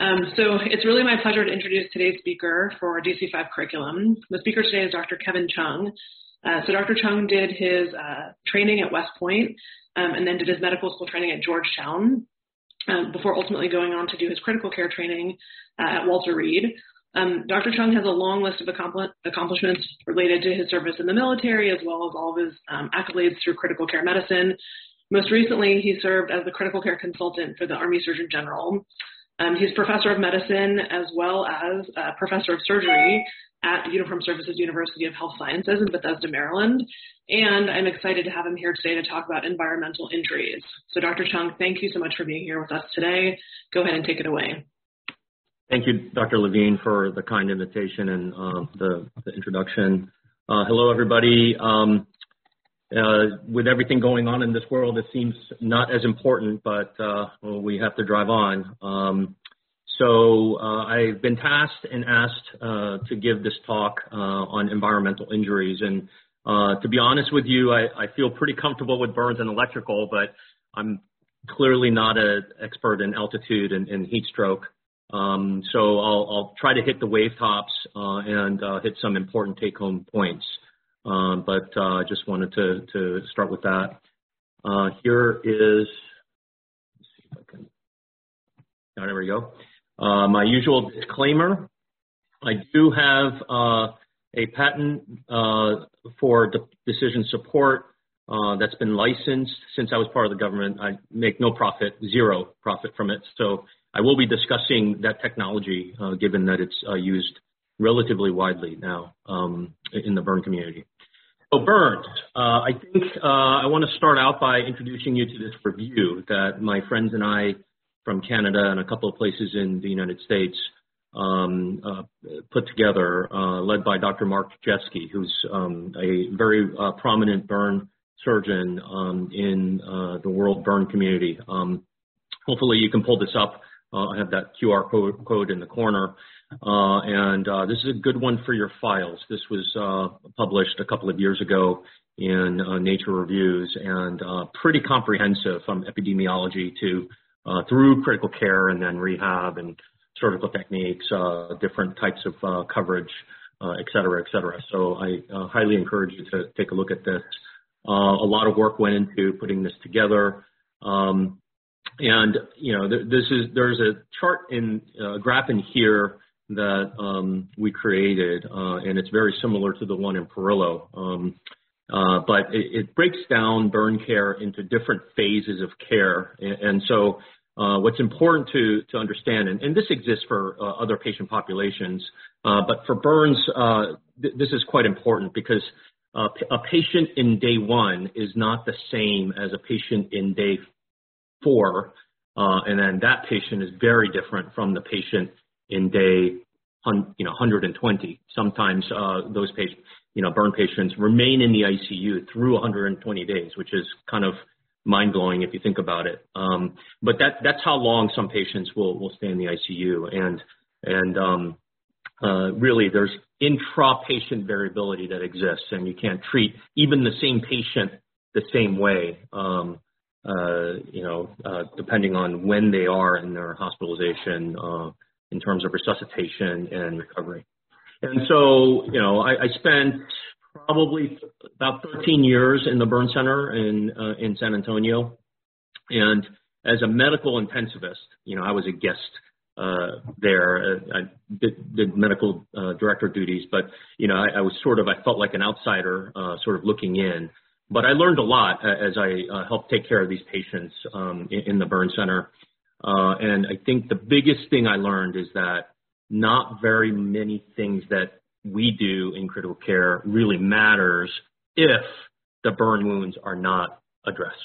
Um, so it's really my pleasure to introduce today's speaker for our DC5 curriculum. The speaker today is Dr. Kevin Chung. Uh, so Dr. Chung did his uh, training at West Point um, and then did his medical school training at Georgetown um, before ultimately going on to do his critical care training uh, at Walter Reed. Um, Dr. Chung has a long list of accompli- accomplishments related to his service in the military as well as all of his um, accolades through critical care medicine. Most recently, he served as the critical care consultant for the Army Surgeon General. Um, he's professor of medicine as well as professor of surgery at Uniform Services University of Health Sciences in Bethesda, Maryland. And I'm excited to have him here today to talk about environmental injuries. So, Dr. Chung, thank you so much for being here with us today. Go ahead and take it away. Thank you, Dr. Levine, for the kind invitation and uh, the, the, introduction. Uh, hello, everybody. Um, uh, with everything going on in this world, it seems not as important, but uh, well, we have to drive on. Um, so uh, I've been tasked and asked uh, to give this talk on environmental injuries. And to be honest with you, I, I, feel pretty comfortable with burns and electrical, but I'm clearly not an expert in altitude and, and heat stroke. Um, so I'll, I'll, try to hit the wave tops uh, and uh, hit some important take-home points. Um, but I uh, just wanted to, to, start with that. Uh, here is, see if I can, oh, there we go. Uh, my usual disclaimer. I do have uh, a patent for de decision support that's been licensed since I was part of the government. I make no profit, zero profit from it. So I will be discussing that technology, uh, given that it's uh, used relatively widely now um, in the burn community. So burns, uh, I think uh, I want to start out by introducing you to this review that my friends and I from Canada and a couple of places in the United States um, uh, put together, uh, led by Dr. Mark Jeschke, who's um, a very prominent burn surgeon um, in the world burn community. Um, hopefully you can pull this up uh, I have that QR code in the corner. Uh, and uh, this is a good one for your files. This was uh, published a couple of years ago in uh, Nature Reviews and uh, pretty comprehensive from epidemiology to through critical care and then rehab and surgical techniques, different types of coverage, et cetera, et cetera. So I highly encourage you to take a look at this. a lot of work went into putting this together. Um, and you know, this is there's a chart in uh, graph in here that um, we created, uh, and it's very similar to the one in Parrillo. Um, uh, but it, it, breaks down burn care into different phases of care, and, and so uh, what's important to to understand, and, and this exists for uh, other patient populations, uh, but for burns, th- this is quite important because a patient in day one is not the same as a patient in day four, uh, and then that patient is very different from the patient in day you know 120. Sometimes uh, those patients, you know, burn patients remain in the ICU through 120 days, which is kind of mind blowing if you think about it. Um, but that that's how long some patients will will stay in the ICU, and and um, uh, really there's intra-patient variability that exists, and you can't treat even the same patient the same way. Um, uh, you know, uh, depending on when they are in their hospitalization uh, in terms of resuscitation and recovery. And so, you know, I, I spent probably about 13 years in the burn center in uh, in San Antonio, and as a medical intensivist, you know, I was a guest uh, there. I did, did medical uh, director duties, but you know, I, I was sort of I felt like an outsider, uh, sort of looking in. But I learned a lot uh, as I uh, helped take care of these patients um, in, in, the burn center. Uh, and I think the biggest thing I learned is that not very many things that we do in critical care really matters if the burn wounds are not addressed.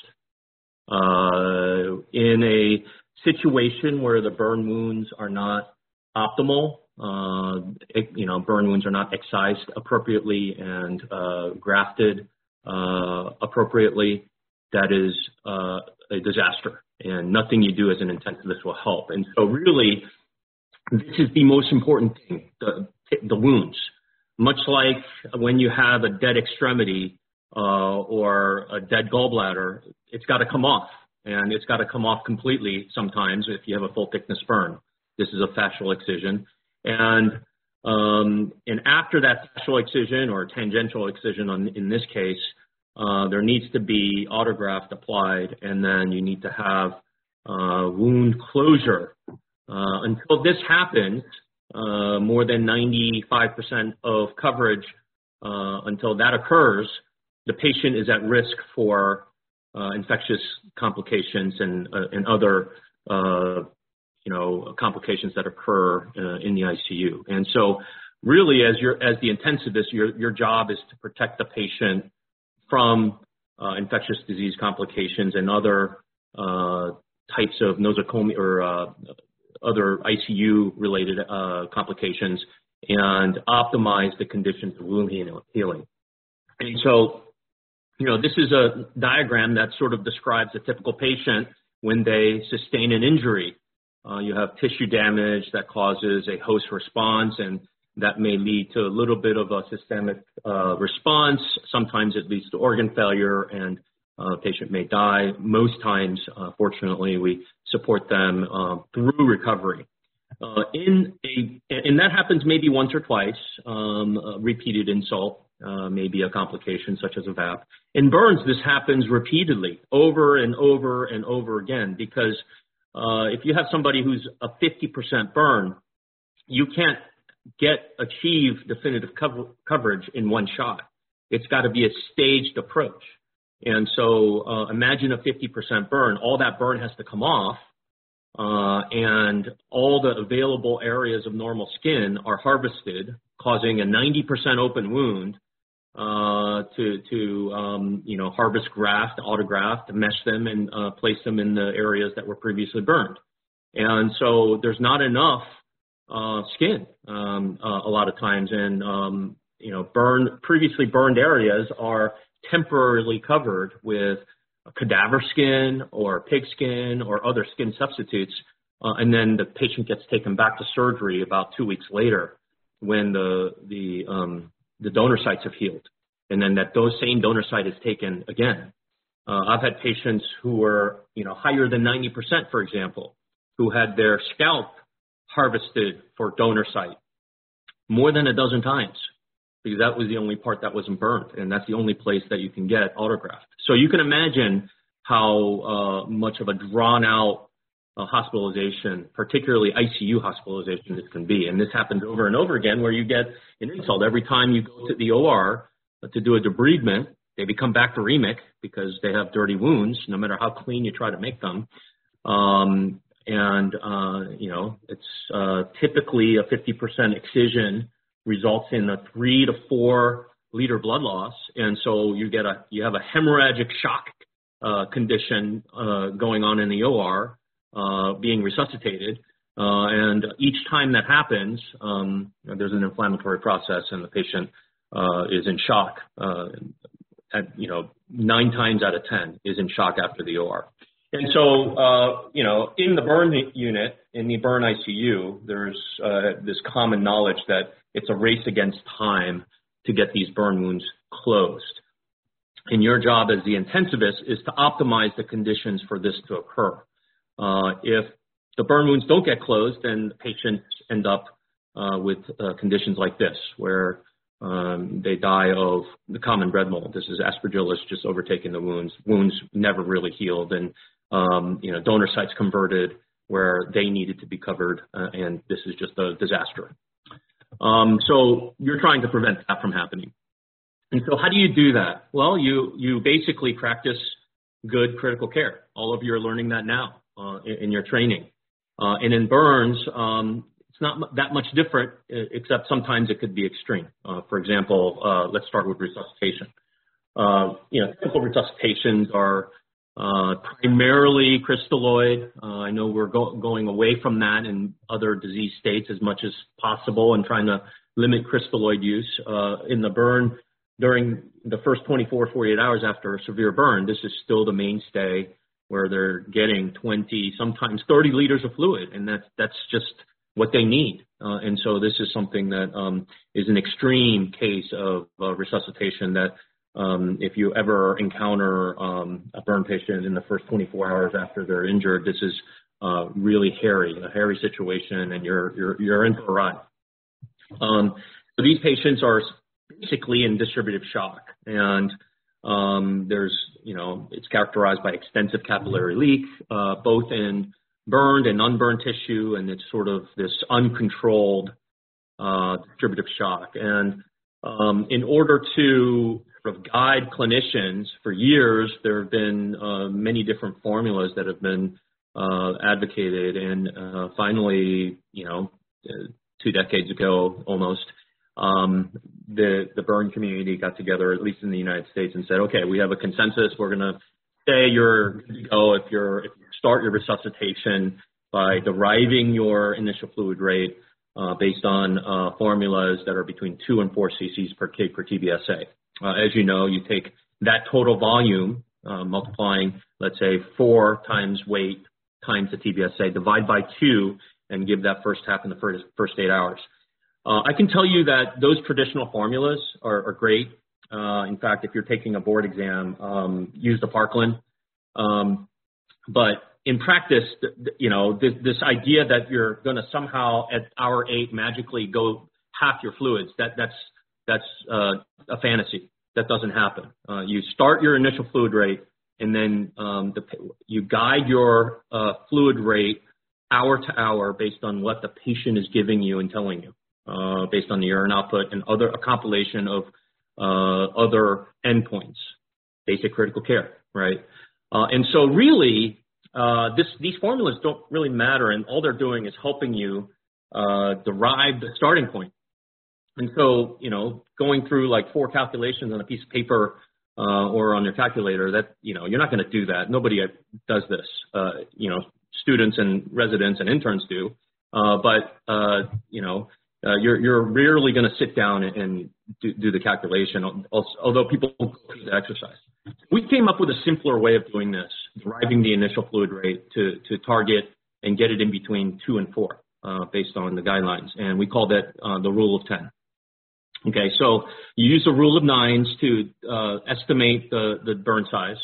Uh, in a situation where the burn wounds are not optimal, uh, you know, burn wounds are not excised appropriately and uh, grafted uh, appropriately, that is uh, a disaster. And nothing you do as an intensivist will help. And so really, this is the most important thing, the, the wounds. Much like when you have a dead extremity uh, or a dead gallbladder, it's got to come off. And it's got to come off completely sometimes if you have a full thickness burn. This is a fascial excision. And um, and after that fascial excision or tangential excision on, in this case, uh, there needs to be autograft applied, and then you need to have uh, wound closure. Uh, until this happens, uh, more than 95% of coverage, uh, until that occurs, the patient is at risk for infectious complications and, and other you know, complications that occur in the ICU. And so really as as the intensivist, your your job is to protect the patient from uh, infectious disease complications and other uh, types of nosocomial or uh, other ICU related uh, complications and optimize the conditions of wound healing. And so, you know, this is a diagram that sort of describes a typical patient when they sustain an injury. Uh, you have tissue damage that causes a host response, and that may lead to a little bit of a systemic uh, response. Sometimes it leads to organ failure, and uh, patient may die. Most times, uh, fortunately, we support them uh, through recovery. Uh, in a, and that happens maybe once or twice. Um, repeated insult may be a complication, such as a VAP. In burns, this happens repeatedly, over and over and over again, because uh, if you have somebody who's a 50% burn, you can't get achieve definitive cover, coverage in one shot. It's got to be a staged approach. And so uh, imagine a 50% burn. All that burn has to come off, uh, and all the available areas of normal skin are harvested, causing a 90% open wound uh, to to um, you know harvest graft, autograft, mesh them, and uh, place them in the areas that were previously burned. And so there's not enough uh, skin um, uh, a lot of times, and um, you know burn previously burned areas are temporarily covered with cadaver skin or pig skin or other skin substitutes, uh, and then the patient gets taken back to surgery about two weeks later when the the um, the donor sites have healed, and then that those same donor site is taken again. Uh, I've had patients who were, you know, higher than 90%, for example, who had their scalp harvested for donor site more than a dozen times because that was the only part that wasn't burnt, and that's the only place that you can get autograft. So you can imagine how uh, much of a drawn out uh, hospitalization, particularly ICU hospitalization, this can be. And this happens over and over again where you get an insult. Every time you go to the OR to do a debridement, they become bacteremic because they have dirty wounds, no matter how clean you try to make them. Um, and, uh, you know, it's uh, typically a 50% excision results in a three to four liter blood loss. And so you get a, you have a hemorrhagic shock uh, condition uh, going on in the OR uh, being resuscitated. Uh, and each time that happens, um, you know, there's an inflammatory process, and the patient uh, is in shock. Uh, at you know, nine times out of ten is in shock after the OR. And so, uh, you know, in the burn unit, in the burn ICU, there's uh, this common knowledge that it's a race against time to get these burn wounds closed. And your job as the intensivist is to optimize the conditions for this to occur. Uh, if the burn wounds don't get closed, then patients end up uh, with uh, conditions like this, where um, they die of the common bread mold. This is aspergillus just overtaking the wounds. Wounds never really healed, and um, you know donor sites converted where they needed to be covered, uh, and this is just a disaster. Um, so you're trying to prevent that from happening. And so how do you do that? Well, you you basically practice good critical care. All of you are learning that now uh, in, in, your training. Uh, and in burns, um, it's not that much different, except sometimes it could be extreme. Uh, for example, uh, let's start with resuscitation. Uh, you know, typical resuscitations are uh, primarily crystalloid. I know we're go- going away from that in other disease states as much as possible and trying to limit crystalloid use. in the burn, during the first 24, 48 hours after a severe burn, this is still the mainstay where they're getting 20, sometimes 30 liters of fluid, and that's that's just what they need. Uh, and so this is something that um, is an extreme case of uh, resuscitation that um, if you ever encounter um, a burn patient in the first 24 hours after they're injured, this is uh, really hairy, a hairy situation, and you're you're you're in for a ride. Um, so these patients are basically in distributive shock, and um, there's you know it's characterized by extensive capillary leak, uh, both in burned and unburned tissue, and it's sort of this uncontrolled uh, distributive shock. And um, in order to sort of guide clinicians for years, there have been uh, many different formulas that have been uh, advocated, and uh, finally, you know, uh, two decades ago almost, um, the the burn community got together, at least in the United States, and said, okay, we have a consensus. We're going to say you're good to go if you're if you start your resuscitation by deriving your initial fluid rate uh, based on uh, formulas that are between two and four cc's per kg per TBSA. Uh, as you know, you take that total volume, uh, multiplying, let's say, four times weight times the TBSA, divide by two, and give that first half in the first, first eight hours. Uh, I can tell you that those traditional formulas are, are great. Uh, in fact, if you're taking a board exam, um, use the Parkland. Um, but in practice, you know, this, this idea that you're going to somehow at hour eight magically go half your fluids, that, that's, that's uh, a fantasy. That doesn't happen. Uh, you start your initial fluid rate, and then um, the, you guide your uh, fluid rate hour to hour based on what the patient is giving you and telling you, uh, based on the urine output and other a compilation of uh, other endpoints, basic critical care, right? Uh, and so really, uh, this, these formulas don't really matter, and all they're doing is helping you derive the starting point. And so, you know, going through like four calculations on a piece of paper uh, or on your calculator, that you know, you're not going to do that. Nobody does this. Uh, you know, students and residents and interns do. Uh, but uh, you know, uh, you're you're rarely going to sit down and, and do, do the calculation. Although people do the exercise. We came up with a simpler way of doing this, deriving the initial fluid rate to, to target and get it in between two and four uh, based on the guidelines. And we call that uh, the rule of 10. Okay, so you use the rule of nines to uh, estimate the, the burn size,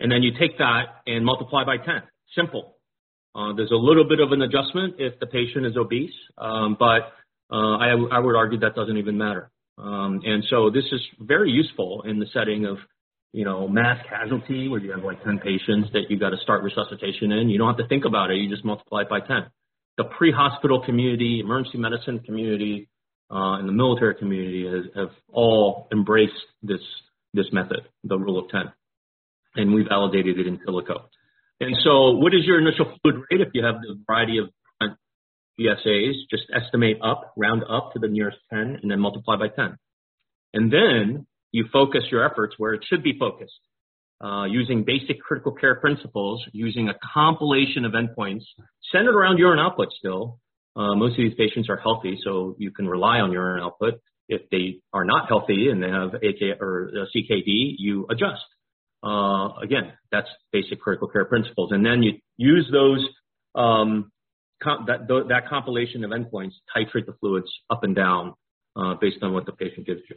and then you take that and multiply by 10. Simple. Uh, there's a little bit of an adjustment if the patient is obese, um, but uh, I, I would argue that doesn't even matter. Um, and so this is very useful in the setting of you know, mass casualty where you have like 10 patients that you've got to start resuscitation in. You don't have to think about it. You just multiply it by 10. The pre-hospital community, emergency medicine community, uh, and the military community has, have all embraced this, this method, the rule of 10. And we validated it in silico. And so what is your initial fluid rate if you have the variety of BSAs? Just estimate up, round up to the nearest 10, and then multiply by 10. And then you focus your efforts where it should be focused. Uh, using basic critical care principles, using a compilation of endpoints centered around urine output still. Uh, most of these patients are healthy, so you can rely on urine output. If they are not healthy and they have AK or CKD, you adjust. Uh, again, that's basic critical care principles. And then you use those, um, that, th- that compilation of endpoints, to titrate the fluids up and down uh, based on what the patient gives you.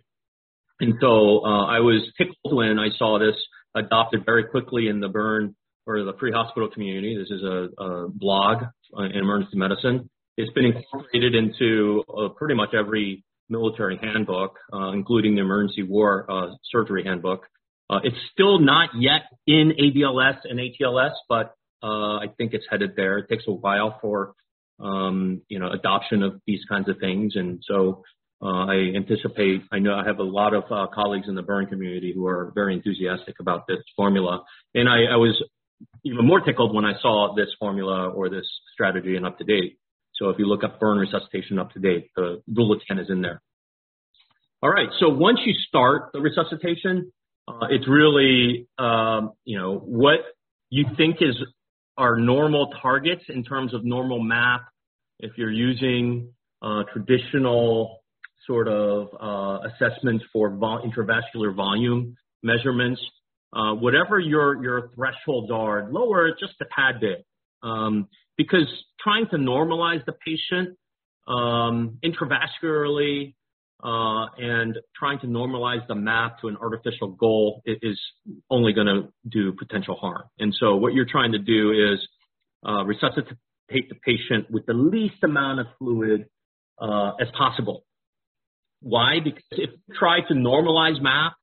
And so uh, I was tickled when I saw this adopted very quickly in the burn or the pre-hospital community. This is a, a blog in emergency medicine. It's been incorporated into uh, pretty much every military handbook, uh, including the emergency war uh, surgery handbook. Uh, it's still not yet in ABLS and ATLS, but uh, I think it's headed there. It takes a while for um, you know adoption of these kinds of things, and so uh, I anticipate, I know I have a lot of colleagues in the burn community who are very enthusiastic about this formula. And I, I was even more tickled when I saw this formula or this strategy in UpToDate. So if you look up burn resuscitation up to date, the rule of 10 is in there. All right. So once you start the resuscitation, uh, it's really, um, you know, what you think is our normal targets in terms of normal map. If you're using uh, traditional sort of uh, assessments for vol- intravascular volume measurements. Uh, whatever your your thresholds are, lower just a tad bit, um, because trying to normalize the patient um, intravascularly uh, and trying to normalize the map to an artificial goal is only going to do potential harm. And so what you're trying to do is uh, resuscitate the patient with the least amount of fluid uh, as possible. Why? Because if you try to normalize MAP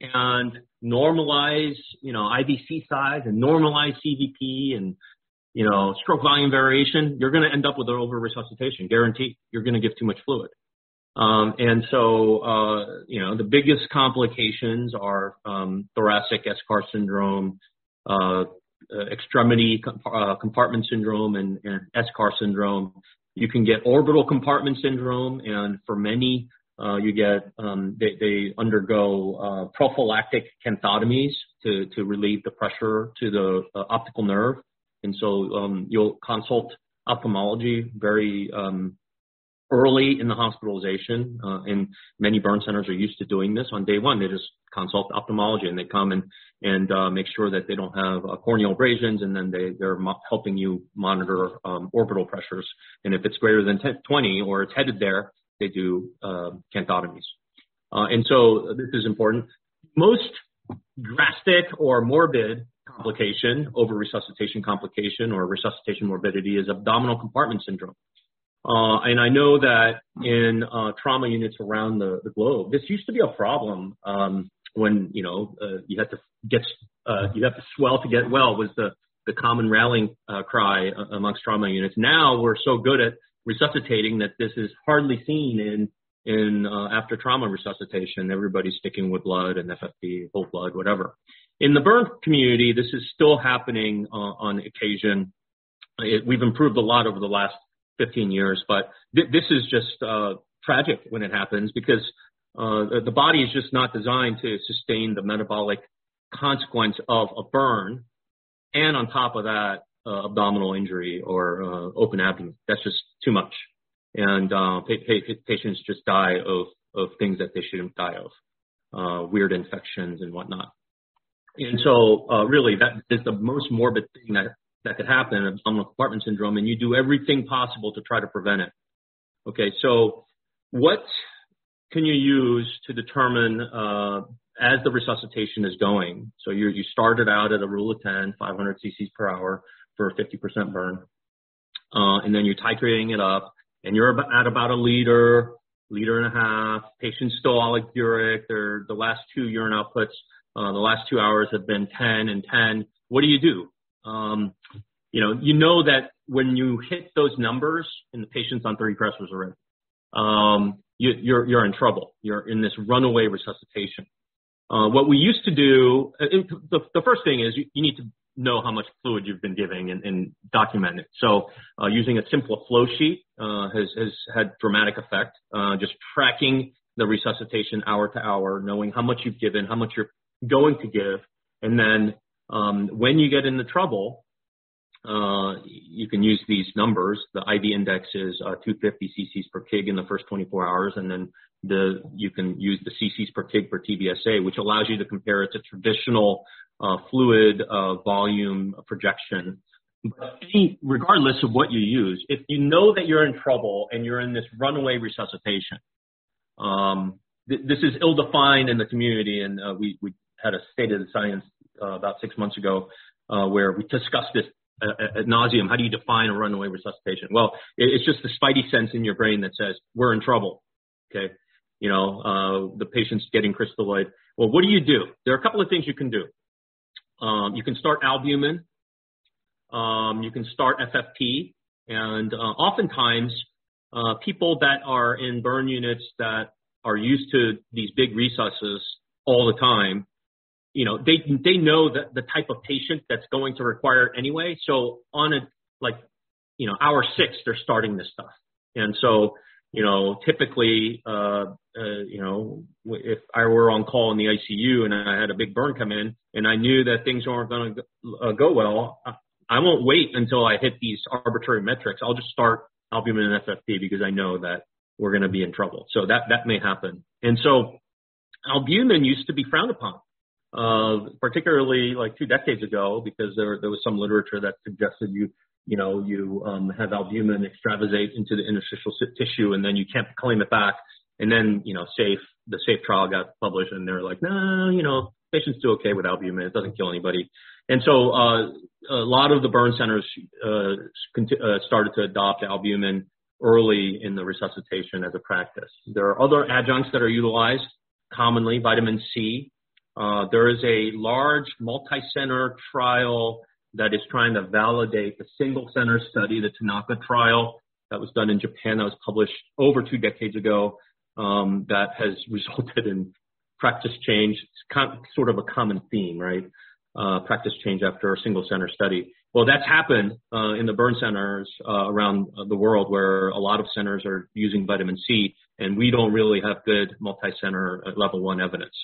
and normalize, you know, IVC size and normalize CVP and, you know, stroke volume variation, you're going to end up with an over resuscitation, guaranteed. You're going to give too much fluid. Um, and so, uh, you know, the biggest complications are um, thoracic eschar syndrome, uh, extremity uh, compartment syndrome, and, and eschar syndrome. You can get orbital compartment syndrome, and for many, uh, you get um, they, they, undergo uh, prophylactic canthotomies to to relieve the pressure to the uh, optical nerve, and so um, you'll consult ophthalmology very um, early in the hospitalization, uh, and many burn centers are used to doing this on day one. They just consult ophthalmology and they come and and uh, make sure that they don't have uh, corneal abrasions, and then they they're mo- helping you monitor um, orbital pressures. And if it's greater than 10, 20 or it's headed there, they do uh, canthotomies. Uh, and so this is important. Most drastic or morbid complication, over resuscitation complication or resuscitation morbidity is abdominal compartment syndrome. Uh, and I know that in uh, trauma units around the, the, globe, this used to be a problem um, when you know uh, you had to get uh, you have to swell to get well was the the common rallying uh, cry amongst trauma units. Now we're so good at resuscitating that this is hardly seen in in uh, after trauma resuscitation. Everybody's sticking with blood and FFP, whole blood, whatever. In the burn community, this is still happening on occasion. It, we've improved a lot over the last 15 years. But th- this is just uh, tragic when it happens because uh, the body is just not designed to sustain the metabolic consequence of a burn, and on top of that, uh, abdominal injury or uh, open abdomen. That's just too much, and uh, pa- pa- patients just die of of things that they shouldn't die of, uh, weird infections and whatnot. And so, uh, really, that is the most morbid thing that that could happen, abdominal compartment syndrome, and you do everything possible to try to prevent it. Okay, so what can you use to determine uh, as the resuscitation is going? So you you started out at a rule of 10, 500 cc's per hour for a 50% burn, uh, and then you're titrating it up, and you're at about a liter, liter and a half. Patient's still oliguric. They're, the last two urine outputs, uh, the last two hours have been 10 and 10. What do you do? Um, you know, you know that when you hit those numbers and the patient's on 30 pressors already, um, you, you're, you're in trouble. You're in this runaway resuscitation. Uh, what we used to do, uh, the, the first thing is you, you need to know how much fluid you've been giving and, and document it. So uh, using a simple flow sheet uh, has, has had dramatic effect. Uh, just tracking the resuscitation hour to hour, knowing how much you've given, how much you're going to give, and then um, when you get into trouble, uh, you can use these numbers. The IV index is uh, 250 cc's per kg in the first 24 hours, and then the you can use the cc's per kg per TBSA, which allows you to compare it to traditional uh, fluid uh, volume projection. But regardless of what you use, if you know that you're in trouble and you're in this runaway resuscitation, um, th- this is ill-defined in the community, and uh, we, we had a state of the science uh, about six months ago uh, where we discussed this uh, ad nauseum. How do you define a runaway resuscitation? Well, it's just the spidey sense in your brain that says we're in trouble. Okay, you know uh, the patient's getting crystalloid. Well, what do you do? There are a couple of things you can do. Um, you can start albumin. Um, you can start FFP, and uh, oftentimes uh, people that are in burn units that are used to these big resusces all the time you know, they they know that the type of patient that's going to require it anyway. So on a like, you know, hour six, they're starting this stuff, and so you know, typically, uh, uh, you know, if I were on call in the ICU and I had a big burn come in and I knew that things aren't going to uh, go well, I, won't wait until I hit these arbitrary metrics. I'll just start albumin and FFP because I know that we're going to be in trouble. So that that may happen. And so albumin used to be frowned upon uh, particularly like two decades ago, because there there was some literature that suggested you you know you um, have albumin extravasate into the interstitial tissue and then you can't claim it back. And then you know safe the safe trial got published and they're like no you know patients do okay with albumin it doesn't kill anybody. and so uh, a lot of the burn centers uh, uh, started to adopt albumin early in the resuscitation as a practice. There are other adjuncts that are utilized commonly, vitamin C. Uh, there is a large multi-center trial that is trying to validate the single center study, the Tanaka trial that was done in Japan that was published over two decades ago um, that has resulted in practice change. It's sort of a common theme, right? Uh, practice change after a single center study. Well, that's happened uh, in the burn centers uh, around the world where a lot of centers are using vitamin C, and we don't really have good multi-center uh, level one evidence.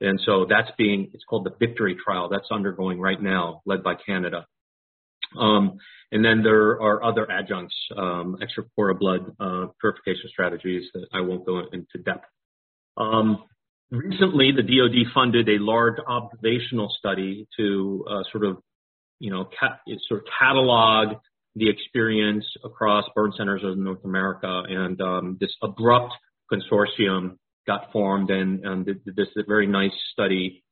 And so that's being, it's called the Victory trial. That's undergoing right now, led by Canada. Um, and then there are other adjuncts, um, extracorporeal blood uh, purification strategies that I won't go into depth. Um, recently, the DoD funded a large observational study to uh, sort of you know, ca- sort of catalog the experience across burn centers of North America. And um, this abrupt consortium got formed and, and did, did this very nice study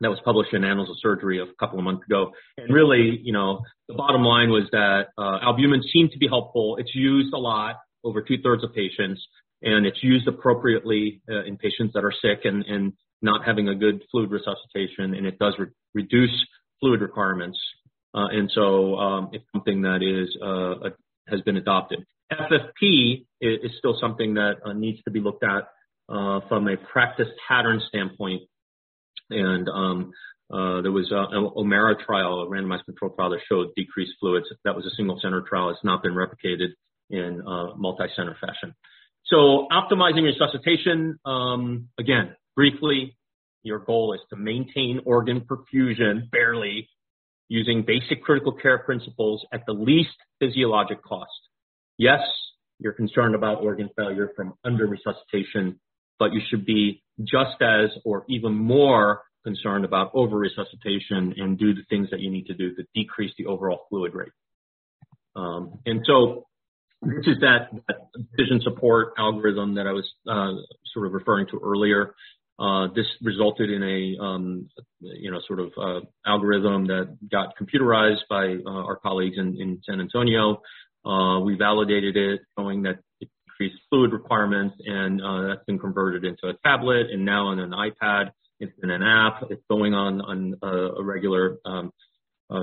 that was published in Annals of Surgery a couple of months ago. And really, you know, the bottom line was that uh, albumin seemed to be helpful. It's used a lot, over two thirds of patients, and it's used appropriately uh, in patients that are sick and, and not having a good fluid resuscitation, and it does re- reduce fluid requirements. Uh, and so um, it's something that is uh, has been adopted. FFP is, is still something that uh, needs to be looked at uh, from a practice pattern standpoint. And um, uh, there was an O'Mara trial, a randomized control trial that showed decreased fluids. That was a single center trial. It's not been replicated in uh, multi-center fashion. So optimizing resuscitation, um, again, briefly, your goal is to maintain organ perfusion barely using basic critical care principles at the least physiologic cost. Yes, you're concerned about organ failure from under resuscitation, but you should be just as or even more concerned about over resuscitation and do the things that you need to do to decrease the overall fluid rate. Um, and so this is that, that, decision support algorithm that I was uh, sort of referring to earlier. Uh, this resulted in a, um, you know, sort of uh, algorithm that got computerized by uh, our colleagues in, in San Antonio. Uh, we validated it, showing that it increased fluid requirements, and uh, that's been converted into a tablet and now on an iPad. It's in an app. It's going on on a regular um,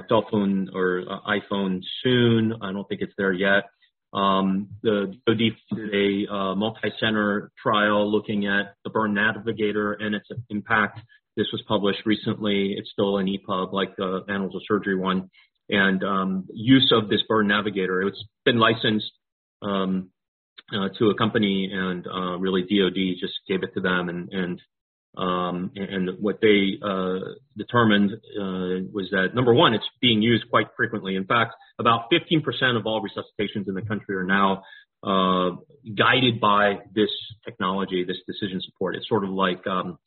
cell phone or iPhone soon. I don't think it's there yet. Um, the DoD did a uh, multi-center trial looking at the Burn Navigator and its impact. This was published recently. It's still an EPUB like the Annals of Surgery one. And um, use of this Burn Navigator, it's been licensed um, uh, to a company, and uh, really DoD just gave it to them, and, and um, and what they uh, determined uh, was that number one, it's being used quite frequently. In fact, about 15% of all resuscitations in the country are now uh, guided by this technology, this decision support. It's sort of like um,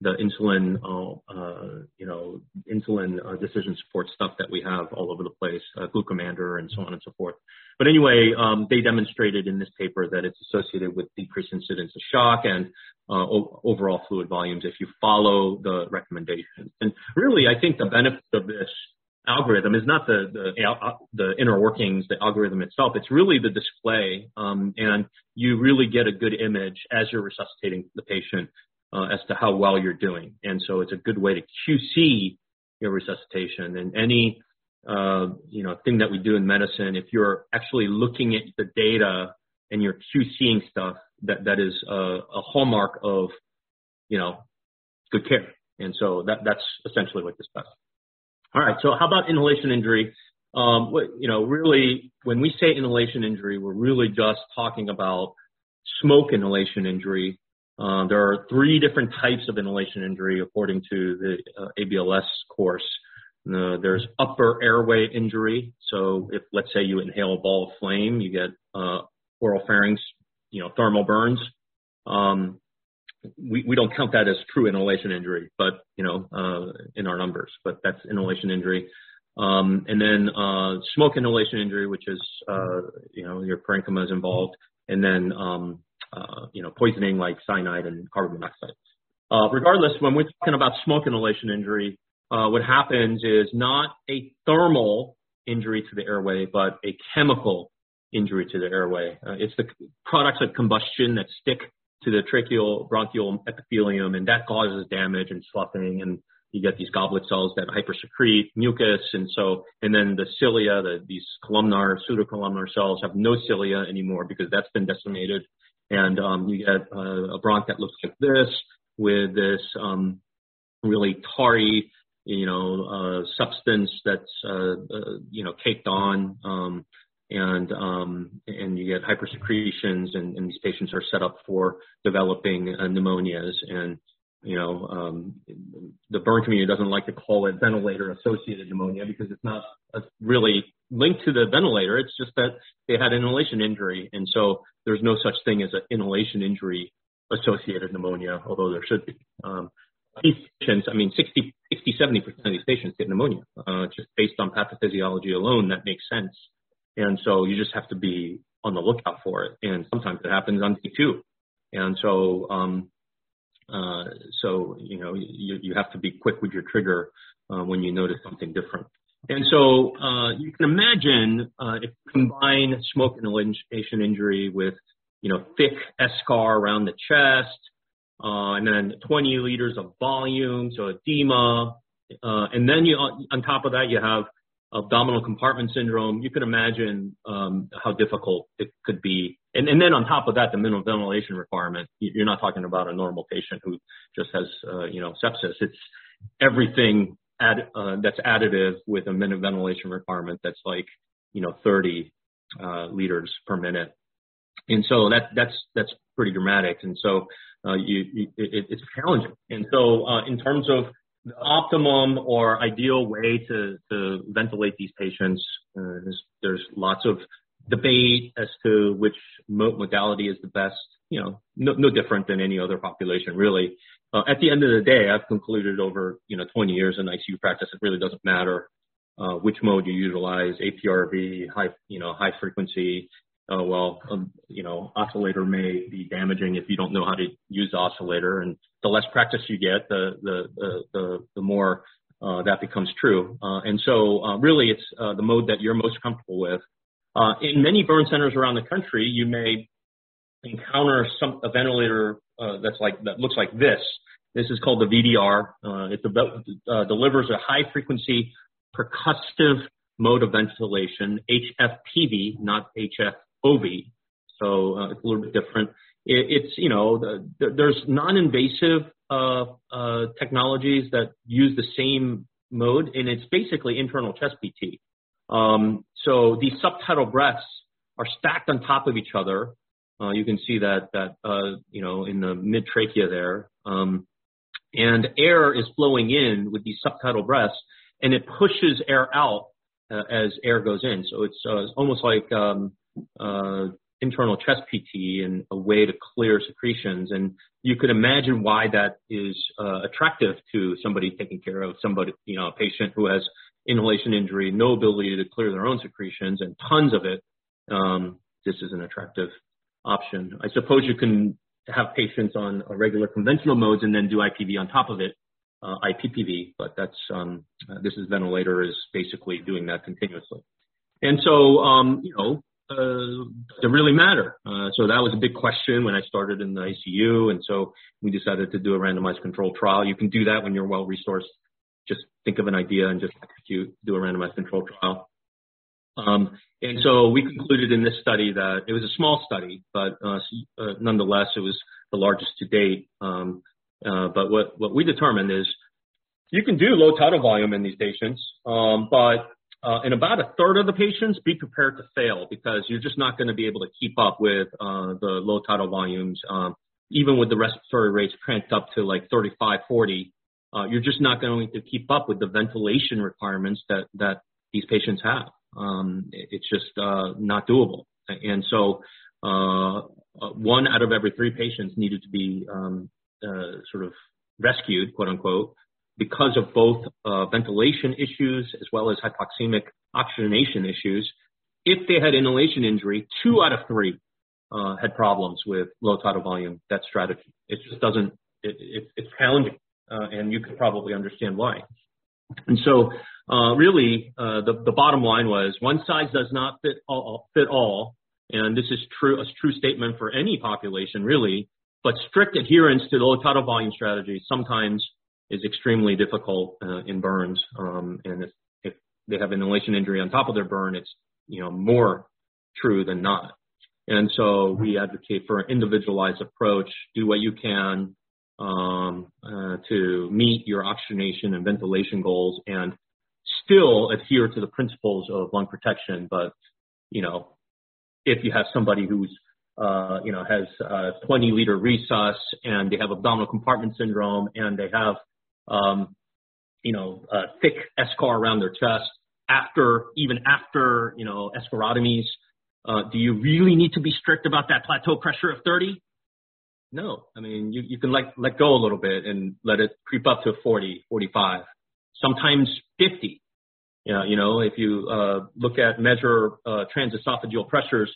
the insulin, uh, you know, insulin uh, decision support stuff that we have all over the place, uh, Glucommander and so on and so forth. But anyway, um, they demonstrated in this paper that it's associated with decreased incidence of shock and uh, o- overall fluid volumes if you follow the recommendations. And really, I think the benefit of this algorithm is not the the, uh, the inner workings, the algorithm itself. It's really the display, um, and you really get a good image as you're resuscitating the patient uh, as to how well you're doing. And so it's a good way to QC your resuscitation and any uh, you know thing that we do in medicine. If you're actually looking at the data and you're QCing stuff, that that is a, a hallmark of you know good care. And so that that's essentially what this does. All right. So how about inhalation injury? Um, you know, really, when we say inhalation injury, we're really just talking about smoke inhalation injury, uh, there are three different types of inhalation injury according to the uh, ABLS course. Uh, there's upper airway injury. So if let's say you inhale a ball of flame, you get uh, oral pharynx, you know, thermal burns. Um, we, we don't count that as true inhalation injury, but you know, uh, in our numbers, but that's inhalation injury. Um, and then uh, smoke inhalation injury, which is uh, you know your parenchyma is involved, and then um, uh, you know, poisoning like cyanide and carbon monoxide. Uh, regardless, when we're talking about smoke inhalation injury, uh, what happens is not a thermal injury to the airway, but a chemical injury to the airway. Uh, it's the products of combustion that stick to the tracheal bronchial epithelium, and that causes damage and sloughing, and you get these goblet cells that hypersecrete mucus, and so, and then the cilia, the, these columnar, pseudocolumnar cells have no cilia anymore because that's been decimated, and um, you get uh, a bronch that looks like this with this um, really tarry, you know, uh, substance that's uh, uh, you know caked on. Um, and um, and you get hypersecretions, and, and these patients are set up for developing uh, pneumonias. And you know, um, the burn community doesn't like to call it ventilator-associated pneumonia because it's not a really linked to the ventilator. It's just that they had inhalation injury, and so there's no such thing as an inhalation injury associated pneumonia, although there should be. Um, these patients, I mean, 60, 60, 70% of these patients get pneumonia. Uh, just based on pathophysiology alone, that makes sense. And so you just have to be on the lookout for it. And sometimes it happens on day two. And so, um, uh, so, you know, you, you have to be quick with your trigger, uh, when you notice something different. And so, uh, you can imagine, uh, if you combine smoke inhalation injury with, you know, thick eschar around the chest, uh, and then 20 liters of volume, so edema, uh, and then you, on top of that, you have abdominal compartment syndrome, you can imagine um, how difficult it could be. And, and, then on top of that, the minimal ventilation requirement. You're not talking about a normal patient who just has, uh, you know, sepsis. It's everything add, uh, that's additive with a minute ventilation requirement that's like, you know, 30 uh, liters per minute. And so that that's that's pretty dramatic. And so uh, you, you it, it's challenging. And so uh, in terms of the optimum or ideal way to, to ventilate these patients, uh, there's, there's lots of debate as to which modality is the best. You know, no, no different than any other population, really. Uh, at the end of the day, I've concluded over you know 20 years in ICU practice, it really doesn't matter uh, which mode you utilize, APRV, high you know high frequency, oh well, um, you know, oscillator may be damaging if you don't know how to use the oscillator, and the less practice you get, the the the the, the more uh, that becomes true. Uh, and so, uh, really, it's uh, the mode that you're most comfortable with. Uh, in many burn centers around the country, you may encounter some a ventilator uh, that's like that looks like this. This is called the VDR. Uh, it de- delivers a high frequency percussive mode of ventilation, HFPV, not HFOV. So uh, it's a little bit different. It, it's, you know, the, the, there's non-invasive uh, uh, technologies that use the same mode, and it's basically internal chest PT. Um, so these subtidal breaths are stacked on top of each other. Uh, you can see that, that uh, you know, in the mid trachea there. Um, and air is flowing in with these subtidal breaths, and it pushes air out uh, as air goes in. So it's, uh, it's almost like um, uh, internal chest PT and a way to clear secretions. And you could imagine why that is uh, attractive to somebody taking care of somebody, you know, a patient who has inhalation injury, no ability to clear their own secretions and tons of it. Um, this is an attractive option. I suppose you can have patients on a regular conventional modes and then do IPV on top of it, uh, IPPV, but that's, um, uh, this is ventilator is basically doing that continuously. And so, um, you know, uh, does it really matter? Uh, so that was a big question when I started in the ICU, and so we decided to do a randomized control trial. You can do that when you're well resourced. Just think of an idea and just execute, do a randomized control trial. Um, and so we concluded in this study that it was a small study, but uh, uh, nonetheless it was the largest to date. Um, uh, but what, what we determined is you can do low tidal volume in these patients, um, but uh, in about a third of the patients, be prepared to fail because you're just not going to be able to keep up with uh, the low tidal volumes. Um, even with the respiratory rates cranked up to like 35, 40, uh, you're just not going to keep up with the ventilation requirements that, that these patients have. Um, it's just uh, not doable. And so uh, uh, one out of every three patients needed to be um, sort of rescued, quote unquote, because of both uh, ventilation issues as well as hypoxemic oxygenation issues. If they had inhalation injury, two out of three uh, had problems with low tidal volume, that strategy. It just doesn't, it, it, it's challenging, uh, and you could probably understand why. And so, uh, really, uh, the, the bottom line was one size does not fit all, fit all. And this is true, a true statement for any population, really. But strict adherence to the low volume strategy sometimes is extremely difficult uh, in burns. Um, and if, if they have an inhalation injury on top of their burn, it's you know more true than not. And so we advocate for an individualized approach. Do what you can um, uh, to meet your oxygenation and ventilation goals, and still adhere to the principles of lung protection. But you know, if you have somebody who's uh, you know has uh, 20 liter resus and they have abdominal compartment syndrome and they have um, you know a thick eschar around their chest after even after you know escharotomies, uh, do you really need to be strict about that plateau pressure of 30? No. I mean, you, you can let, let go a little bit and let it creep up to 40, 45, sometimes 50. You know, you know if you uh, look at measure uh, transesophageal pressures,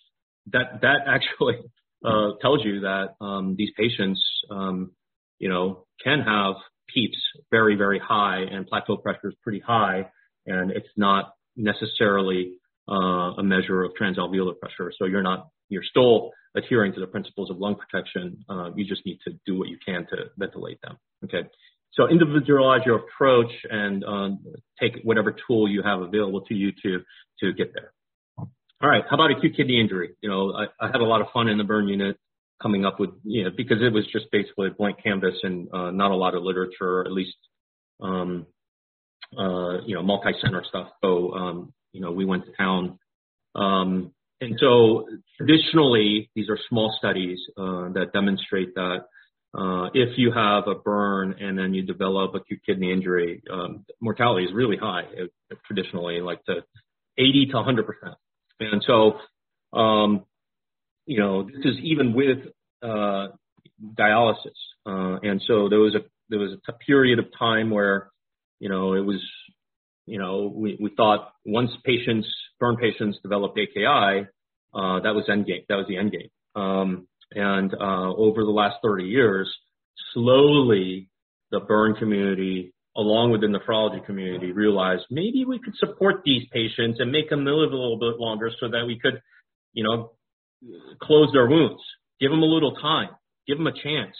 that, that actually uh, tells you that um, these patients, um, you know, can have PEEPs very, very high and plateau pressures pretty high, and it's not necessarily uh, a measure of transalveolar pressure. So you're not, you're still adhering to the principles of lung protection. Uh, you just need to do what you can to ventilate them. Okay. So individualize your approach and um, take whatever tool you have available to you to to get there. All right. How about acute kidney injury? You know, I, I had a lot of fun in the burn unit coming up with, you know, because it was just basically a blank canvas and uh, not a lot of literature, at least, um, uh, you know, multi-center stuff. So um, you know, we went to town. Um, and so traditionally, these are small studies uh, that demonstrate that uh, if you have a burn and then you develop acute kidney injury, um, mortality is really high uh, traditionally, like to 80 to 100 percent. And so, um, you know, this is even with uh, dialysis. Uh, and so there was a there was a period of time where, you know, it was you know, we, we thought once patients, burn patients developed AKI, uh, that was end game. That was the end game. Um, and uh, over the last 30 years, slowly the burn community, along with the nephrology community, realized maybe we could support these patients and make them live a little bit longer so that we could, you know, close their wounds, give them a little time, give them a chance.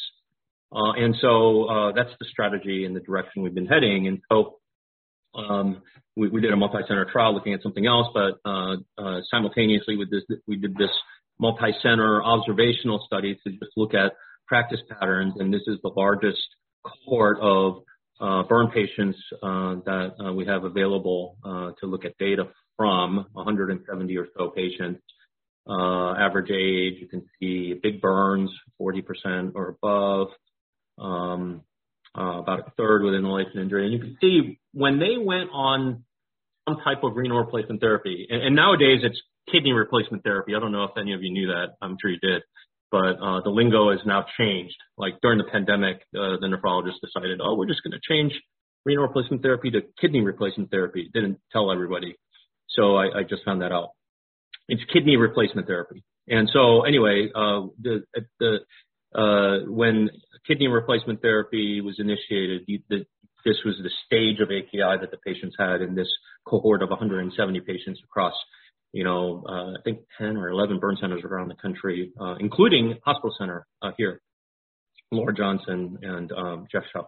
Uh, and so uh, that's the strategy and the direction we've been heading. And so um, we, we, did a multi-center trial looking at something else, but uh, uh, simultaneously with this, we did this multi-center observational study to just look at practice patterns, and this is the largest cohort of uh, burn patients uh, that uh, we have available uh, to look at data from 170 or so patients. average age, you can see big burns, 40% or above. Um, uh, about a third with inhalation injury. And you can see when they went on some type of renal replacement therapy, and, and nowadays it's kidney replacement therapy. I don't know if any of you knew that. I'm sure you did. But uh, the lingo has now changed. Like during the pandemic, uh, the nephrologist decided, oh, we're just going to change renal replacement therapy to kidney replacement therapy. Didn't tell everybody. So I, I just found that out. It's kidney replacement therapy. And so anyway, uh, the, the, uh, when kidney replacement therapy was initiated, the, the, this was the stage of AKI that the patients had in this cohort of 170 patients across, you know, uh, I think 10 or 11 burn centers around the country, uh, including hospital center uh, here. Laura Johnson and um, Jeff Shupp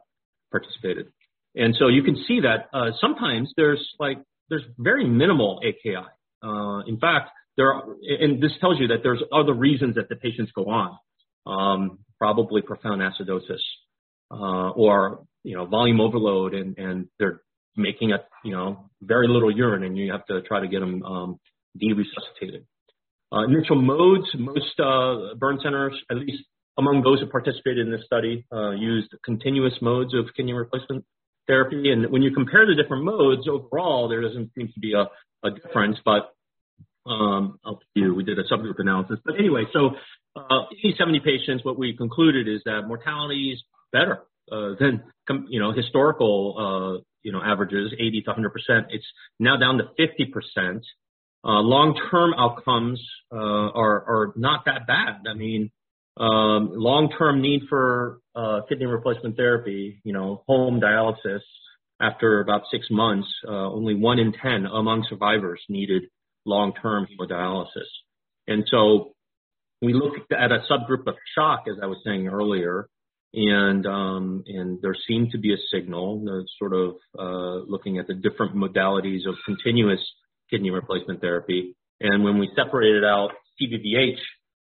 participated. And so you can see that uh, sometimes there's like there's very minimal AKI. Uh, in fact, there are, and this tells you that there's other reasons that the patients go on um, probably profound acidosis, uh, or you know volume overload, and and they're making a you know very little urine, and you have to try to get them um, de-resuscitated. Uh, initial modes, most uh, burn centers, at least among those who participated in this study, uh, used continuous modes of kidney replacement therapy. And when you compare the different modes, overall, there doesn't seem to be a, a difference, but um, you, we did a subgroup analysis. But anyway, so uh, 70 patients, what we concluded is that mortality is better uh, than you know historical uh, you know averages, 80 to 100 percent. It's now down to 50 percent. Uh, long-term outcomes uh, are are not that bad. I mean, um, long-term need for uh, kidney replacement therapy, you know, home dialysis, after about six months, uh, only one in 10 among survivors needed long-term hemodialysis. And so we looked at a subgroup of shock, as I was saying earlier, and um, and there seemed to be a signal, uh, sort of uh, looking at the different modalities of continuous kidney replacement therapy. And when we separated out CVVH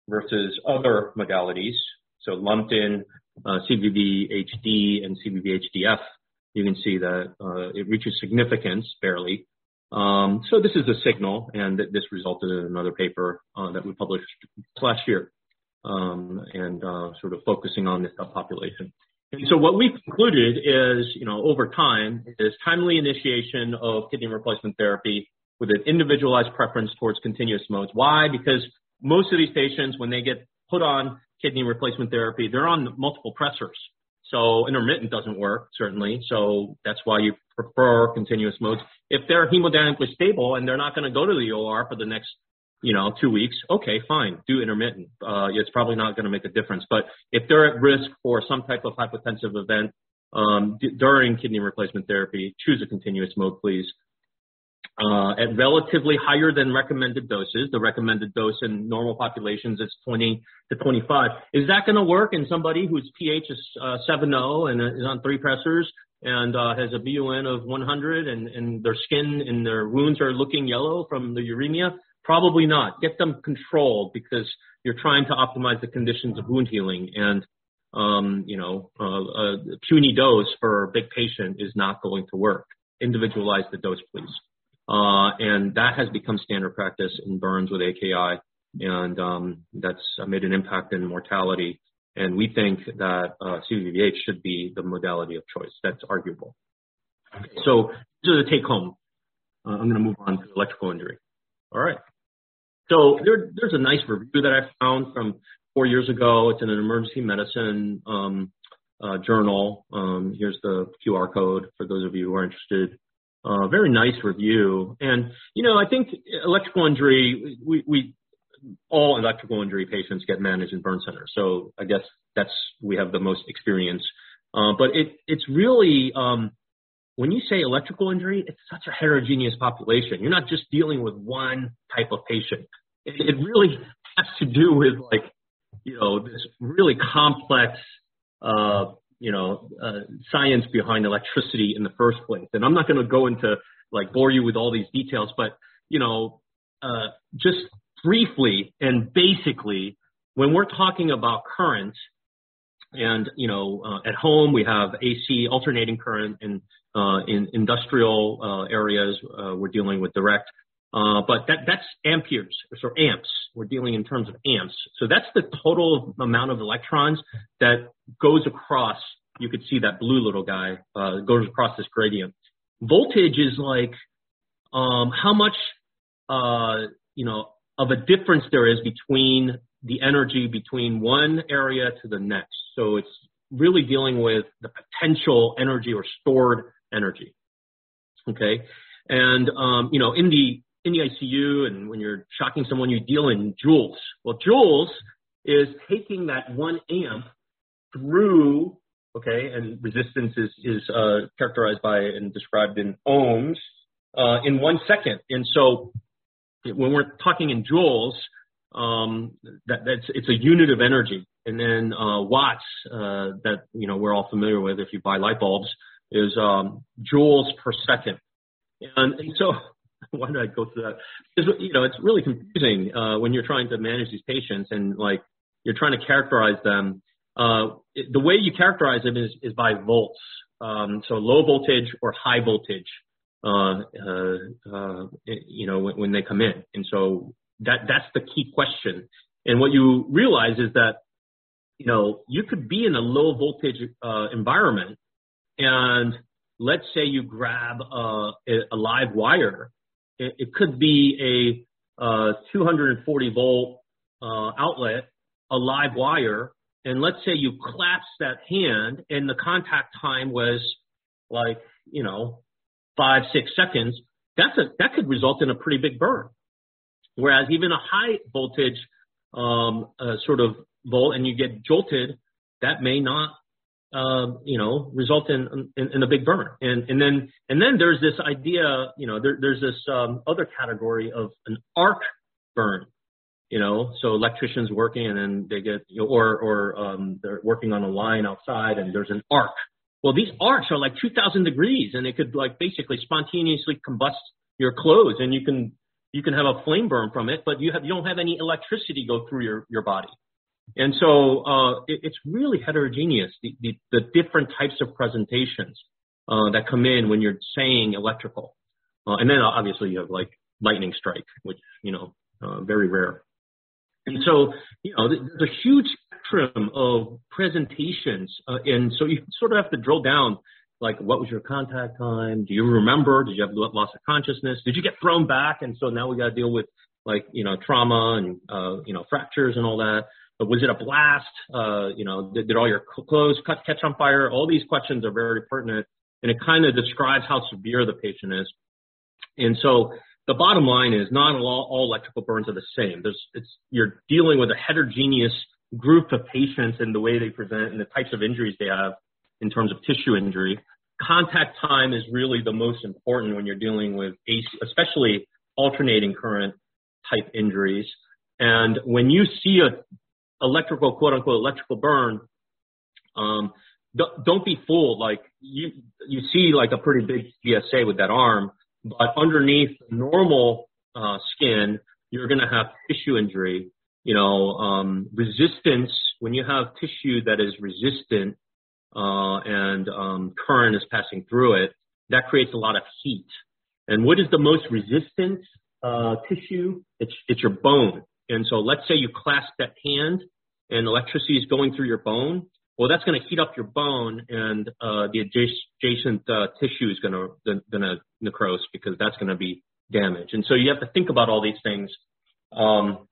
versus other modalities, so lumped in uh, CVVHD and CVVHDF, you can see that uh, it reaches significance barely. Um, so this is a signal, and this resulted in another paper uh, that we published last year, um, and uh, sort of focusing on this population. And so what we concluded is, you know, over time, is timely initiation of kidney replacement therapy with an individualized preference towards continuous modes. Why? Because most of these patients, when they get put on kidney replacement therapy, they're on multiple pressors. So intermittent doesn't work, certainly. So that's why you prefer continuous modes. If they're hemodynamically stable and they're not going to go to the OR for the next, you know, two weeks, okay, fine, do intermittent. Uh, it's probably not going to make a difference. But if they're at risk for some type of hypotensive event um, d- during kidney replacement therapy, choose a continuous mode, please uh, at relatively higher than recommended doses. The recommended dose in normal populations is 20 to 25. Is that going to work in somebody whose pH is uh, 7.0 and is on three pressors and uh, has a BUN of 100 and, and their skin and their wounds are looking yellow from the uremia? Probably not. Get them controlled because you're trying to optimize the conditions of wound healing and um, you know, uh, a puny dose for a big patient is not going to work. Individualize the dose, please. Uh, and that has become standard practice in burns with AKI, and um, that's made an impact in mortality. And we think that uh, CVVH should be the modality of choice. That's arguable. So these are the take home. Uh, I'm going to move on to electrical injury. All right. So there, there's a nice review that I found from four years ago. It's in an emergency medicine um, uh, journal. Um, here's the QR code for those of you who are interested. Uh, very nice review. And, you know, I think electrical injury, we, we, all electrical injury patients get managed in burn centers. So I guess that's, we have the most experience. Uh, but it, it's really, um, when you say electrical injury, it's such a heterogeneous population. You're not just dealing with one type of patient. It, it really has to do with like, you know, this really complex, uh, you know, uh, science behind electricity in the first place. And I'm not going to go into like bore you with all these details, but you know, uh, just briefly and basically, when we're talking about current, and you know, uh, at home we have AC alternating current, and uh, in industrial uh, areas uh, we're dealing with direct. Uh, but that that's amperes or amps. We're dealing in terms of amps. So that's the total amount of electrons that goes across. You could see that blue little guy uh, goes across this gradient. Voltage is like um, how much uh, you know of a difference there is between the energy between one area to the next. So it's really dealing with the potential energy or stored energy. Okay, and um, you know in the in the ICU and when you're shocking someone, you deal in joules. Well, joules is taking that one amp through, okay, and resistance is, is uh, characterized by and described in ohms uh, in one second. And so when we're talking in joules, um, that, that's it's a unit of energy. And then uh, watts uh, that you know we're all familiar with if you buy light bulbs is um, joules per second. And, and so why did I go through that? Because you know it's really confusing uh, when you're trying to manage these patients and like you're trying to characterize them. Uh, it, the way you characterize them is is by volts. Um, so low voltage or high voltage. Uh, uh, uh, you know when, when they come in, and so that that's the key question. And what you realize is that you know you could be in a low voltage uh, environment, and let's say you grab a, a live wire it, it could be a uh, 240 volt uh, outlet, a live wire, and let's say you collapse that hand and the contact time was like, you know, five, six seconds, that's a, that could result in a pretty big burn. Whereas even a high voltage, um, uh, sort of volt and you get jolted, that may not, uh, you know, result in, in, in a big burn. And and then and then there's this idea, you know, there, there's this um, other category of an arc burn. You know, so electricians working and then they get, you know, or or um, they're working on a line outside and there's an arc. Well, these arcs are like 2,000 degrees and it could like basically spontaneously combust your clothes and you can you can have a flame burn from it, but you have you don't have any electricity go through your your body. And so uh, it, it's really heterogeneous, the, the, the, different types of presentations uh, that come in when you're saying electrical. Uh, and then obviously you have like lightning strike, which, you know, uh, very rare. And so, you know, there's a huge spectrum of presentations. Uh, and so you sort of have to drill down, like, what was your contact time? Do you remember? Did you have loss of consciousness? Did you get thrown back? And so now we got to deal with, like, you know, trauma and, uh, you know, fractures and all that. Was it a blast? Uh, you know, did, did all your clothes catch on fire? All these questions are very pertinent, and it kind of describes how severe the patient is. And so the bottom line is not all, all electrical burns are the same. There's, it's, you're dealing with a heterogeneous group of patients and the way they present and the types of injuries they have in terms of tissue injury. Contact time is really the most important when you're dealing with AC, especially alternating current type injuries. And when you see a electrical, quote unquote, electrical burn, um, don't be fooled. Like you, you see like a pretty big GSA with that arm, but underneath normal uh, skin, you're going to have tissue injury. You know, um, resistance when you have tissue that is resistant uh, and um, current is passing through it, that creates a lot of heat. And what is the most resistant uh, tissue? It's it's your bone. And so let's say you clasp that hand and electricity is going through your bone. Well, that's going to heat up your bone and uh, the adjacent uh, tissue is going to going to necrose because that's going to be damaged. And so you have to think about all these things um,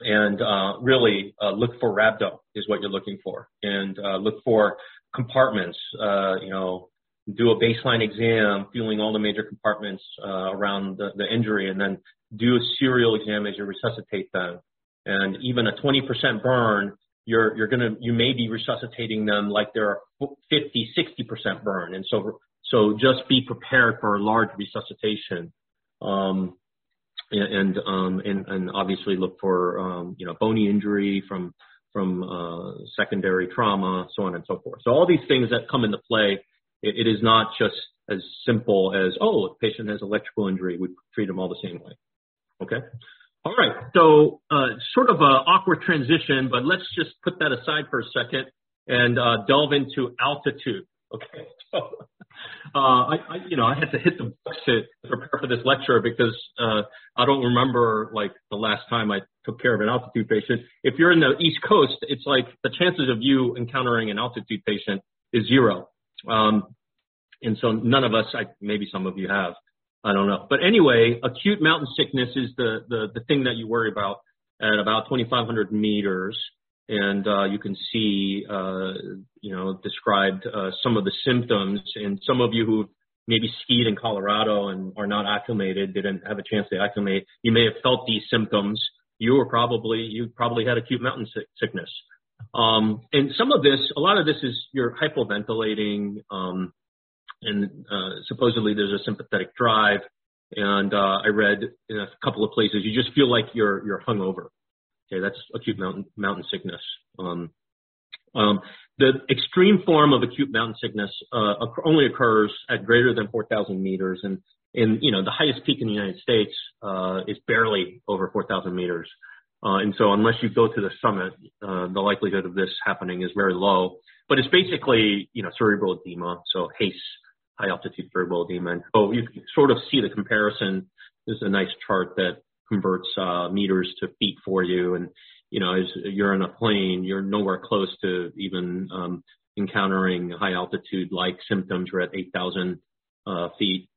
and uh, really uh, look for rhabdo is what you're looking for, and uh, look for compartments. Uh, you know, do a baseline exam, feeling all the major compartments uh, around the, the injury, and then do a serial exam as you resuscitate them. And even a 20% burn, you're you're gonna you may be resuscitating them like they're 50, 60% burn. And so so just be prepared for a large resuscitation. Um, and um, and and obviously look for um, you know bony injury from from uh, secondary trauma, so on and so forth. So all these things that come into play, it, it is not just as simple as oh, a patient has electrical injury, we treat them all the same way. Okay. All right. So uh, sort of an awkward transition, but let's just put that aside for a second and uh, delve into altitude. Okay. So, uh, I, I, you know, I had to hit the books to prepare for this lecture because uh, I don't remember like the last time I took care of an altitude patient. If you're in the East Coast, it's like the chances of you encountering an altitude patient is zero. Um, and so none of us, I, maybe some of you have. I don't know. But anyway, acute mountain sickness is the, the, the thing that you worry about at about 2,500 meters. And uh, you can see, uh, you know, described uh, some of the symptoms. And some of you who maybe skied in Colorado and are not acclimated, didn't have a chance to acclimate, you may have felt these symptoms. You were probably, you probably had acute mountain sickness. Um, and some of this, a lot of this is you're hypoventilating, um, and uh, supposedly there's a sympathetic drive. And uh, I read in a couple of places you just feel like you're you're hungover. Okay, that's acute mountain mountain sickness. Um, um, the extreme form of acute mountain sickness uh, only occurs at greater than 4,000 meters, and and you know the highest peak in the United States uh, is barely over 4,000 meters. Uh, and so unless you go to the summit, uh, the likelihood of this happening is very low. But it's basically, you know, cerebral edema, so HACE, high altitude cerebral edema. So you can sort of see the comparison. This is a nice chart that converts uh, meters to feet for you. And, you know, as you're in a plane, you're nowhere close to even um, encountering high altitude like symptoms. You're at 8,000 uh, feet.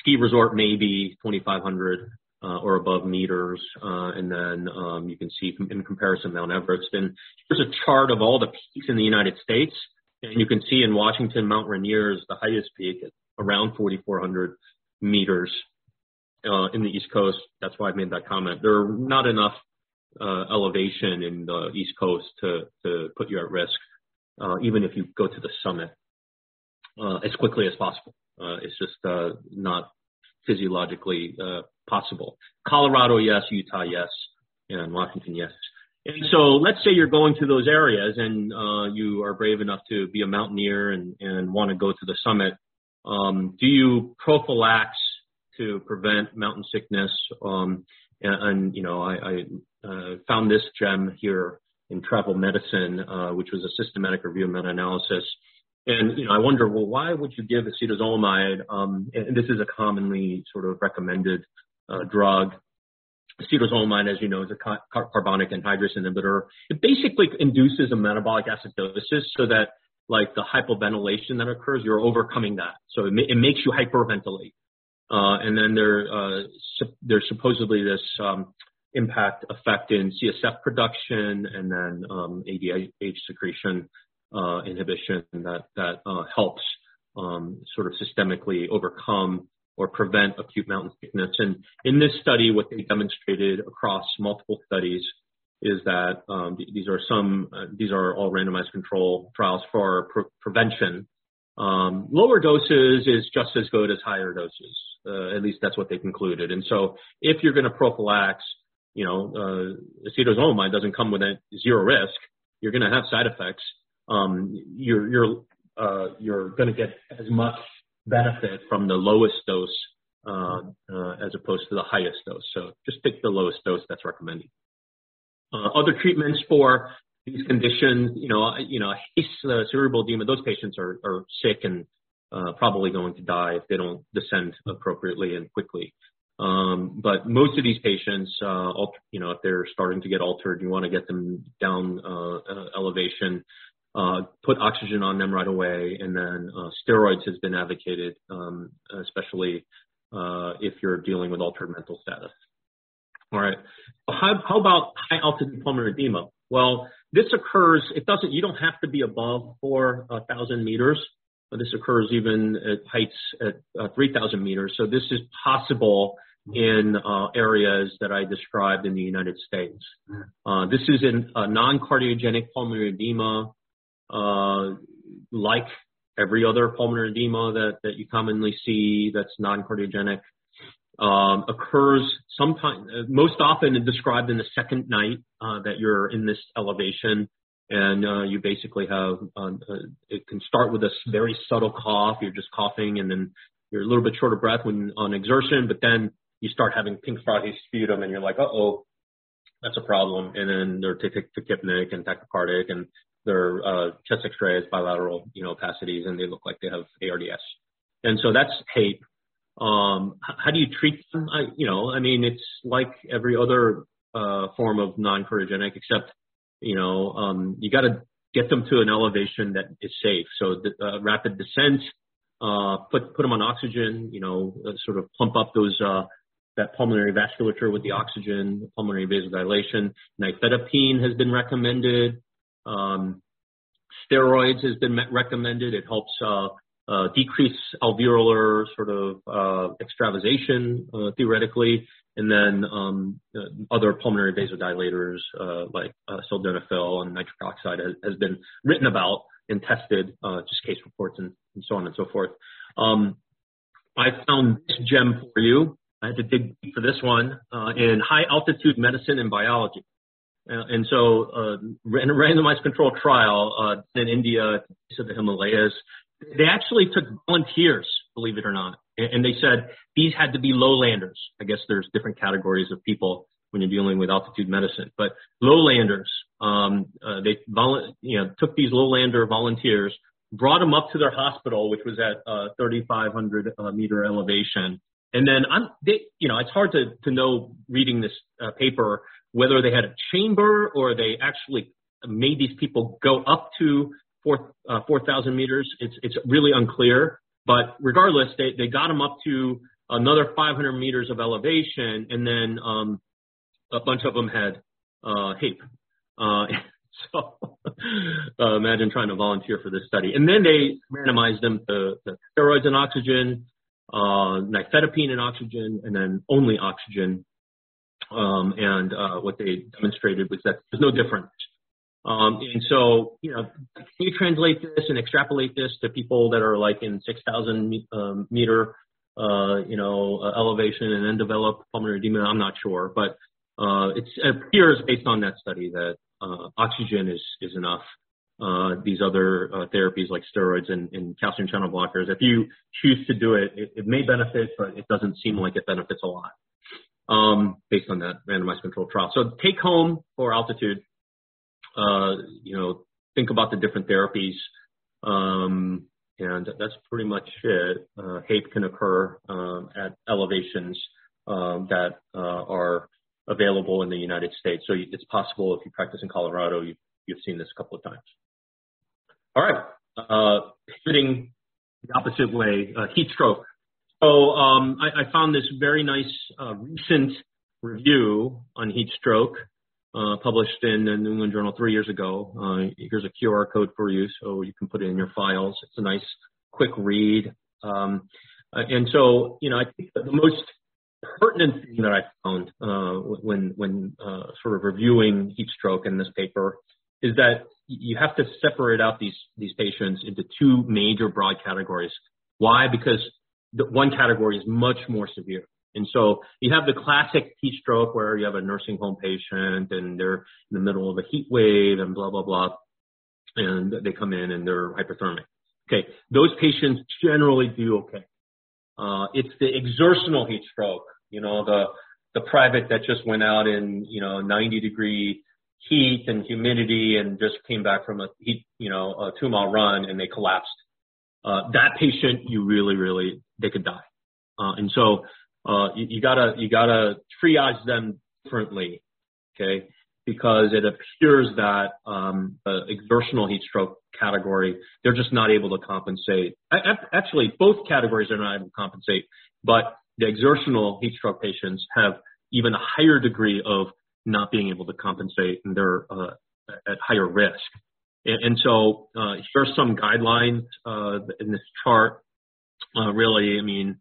Ski resort maybe 2,500 uh, or above meters. Uh, and then um, you can see in comparison Mount Everest. And here's a chart of all the peaks in the United States. And you can see in Washington, Mount Rainier is the highest peak at around 4,400 meters uh, in the East Coast. That's why I made that comment. There are not enough uh, elevation in the East Coast to, to put you at risk. uh, even if you go to the summit uh, as quickly as possible. It's just not physiologically possible. Colorado, yes. Utah, yes. And Washington, yes. And so let's say you're going to those areas and uh, you are brave enough to be a mountaineer and, and want to go to the summit. Um, do you prophylax to prevent mountain sickness? Um, and, and, you know, I, I uh, found this gem here in travel medicine, uh, which was a systematic review meta-analysis. And, you know, I wonder, well, why would you give acetazolamide? Um, and this is a commonly sort of recommended uh, drug. Acetazolamide, as you know, is a car- carbonic anhydrase inhibitor. It basically induces a metabolic acidosis so that like the hypoventilation that occurs, you're overcoming that. So it, ma- it makes you hyperventilate. Uh, and then there, uh, su- there's supposedly this um, impact effect in CSF production and then um, ADH secretion uh, inhibition that that uh, helps um, sort of systemically overcome or prevent acute mountain sickness. And in this study, what they demonstrated across multiple studies is that um, these are some uh, these are all randomized control trials for pre- prevention. Um, lower doses is just as good as higher doses. Uh, at least that's what they concluded. And so, if you're going to prophylax, you know, uh, acetazolamide doesn't come with a zero risk. You're going to have side effects. Um, you're you're uh, you're going to get as much benefit from the lowest dose uh, uh, as opposed to the highest dose. So just pick the lowest dose that's recommended. Uh, other treatments for these conditions, you know, you know, HACE, uh, cerebral edema, those patients are, are sick and uh, probably going to die if they don't descend appropriately and quickly. Um, but most of these patients, uh, alter, you know, if they're starting to get altered, you want to get them down elevation, uh, put oxygen on them right away, and then uh, steroids has been advocated, um, especially uh, if you're dealing with altered mental status. All right. How, how about high altitude pulmonary edema? Well, this occurs, it doesn't, you don't have to be above 4,000 meters. But this occurs even at heights at uh, 3,000 meters. So this is possible in uh, areas that I described in the United States. Uh, this is in a non-cardiogenic pulmonary edema, uh, like every other pulmonary edema that, that you commonly see that's non-cardiogenic um, occurs sometime, uh, most often described in the second night uh, that you're in this elevation. And uh, you basically have, uh, uh, it can start with a very subtle cough. You're just coughing and then you're a little bit short of breath when on exertion, but then you start having pink frothy sputum and you're like, uh-oh, that's a problem. And then they're tachypneic and tachycardic and their uh, chest x-ray bilateral, you know, opacities and they look like they have ARDS. And so that's HAPE. Um, how do you treat them? I, you know, I mean, it's like every other uh, form of non-cardiogenic, except, you know, um, you got to get them to an elevation that is safe. So the, uh, rapid descent, uh, put put them on oxygen. You know, uh, sort of pump up those uh, that pulmonary vasculature with the oxygen, pulmonary vasodilation. Nifedipine has been recommended. Um, steroids has been recommended. It helps uh, uh, decrease alveolar sort of uh, extravasation uh, theoretically, and then um, uh, other pulmonary vasodilators uh, like sildenafil and nitric oxide has, has, been written about and tested, just case reports and, and, so on and so forth. Um, I found this gem for you. I had to dig for this one in high altitude medicine and biology. Uh, and so, uh, in a randomized controlled trial uh, in India, to the Himalayas, they actually took volunteers, believe it or not, and they said these had to be lowlanders. I guess there's different categories of people when you're dealing with altitude medicine, but lowlanders, um, uh, they volu- you know took these lowlander volunteers, brought them up to their hospital, which was at uh, 3,500 uh, meter elevation, and then I'm, they, you know, it's hard to to know reading this uh, paper whether they had a chamber or they actually made these people go up to 4, uh, 4,000 meters. It's, it's really unclear. But regardless, they, they got them up to another 500 meters of elevation, and then um, a bunch of them had uh, HAPE. Uh, so uh, imagine trying to volunteer for this study. And then they randomized them to, to steroids and oxygen, uh, nifedipine and oxygen, and then only oxygen. Um, and uh, what they demonstrated was that there's no difference Um, and so, you know, can you translate this and extrapolate this to people that are like in 6,000 um, meter, uh, you know, uh, elevation and then develop pulmonary edema? I'm not sure, but uh, it appears based on that study that uh, oxygen is is enough. Uh, these other therapies like steroids and, and, calcium channel blockers, if you choose to do it, it, it, may benefit, but it doesn't seem like it benefits a lot um, based on that randomized controlled trial. So take home for altitude uh, you know, think about the different therapies. Um, and that's pretty much it. Uh, HAPE can occur um, at elevations um, that uh, are available in the United States. So it's possible if you practice in Colorado, you've, you've seen this a couple of times. All right, uh, pivoting the opposite way, uh, heat stroke. So um, I, I, found this very nice uh, recent review on heat stroke uh, published in the New England Journal three years ago. Uh, here's a QR code for you, so you can put it in your files. It's a nice, quick read. Um, uh, and so, you know, I think the most pertinent thing that I found uh, when when uh, sort of reviewing heat stroke in this paper is that you have to separate out these these patients into two major broad categories. Why? Because the one category is much more severe. And so you have the classic heat stroke where you have a nursing home patient and they're in the middle of a heat wave and blah, blah, blah. And they come in and they're hypothermic. Okay. Those patients generally do okay. Uh, it's the exertional heat stroke, you know, the, the private that just went out in, you know, 90 degree heat and humidity and just came back from a heat, you know, a two mile run and they collapsed. Uh, that patient, you really, really, they could die. Uh, and so uh, you, you gotta you gotta triage them differently, okay? Because it appears that um, exertional heat stroke category, they're just not able to compensate. I, actually, both categories are not able to compensate, but the exertional heat stroke patients have even a higher degree of not being able to compensate, and they're uh, at higher risk. And, and so uh, here's some guidelines uh, in this chart. Uh, really, I mean,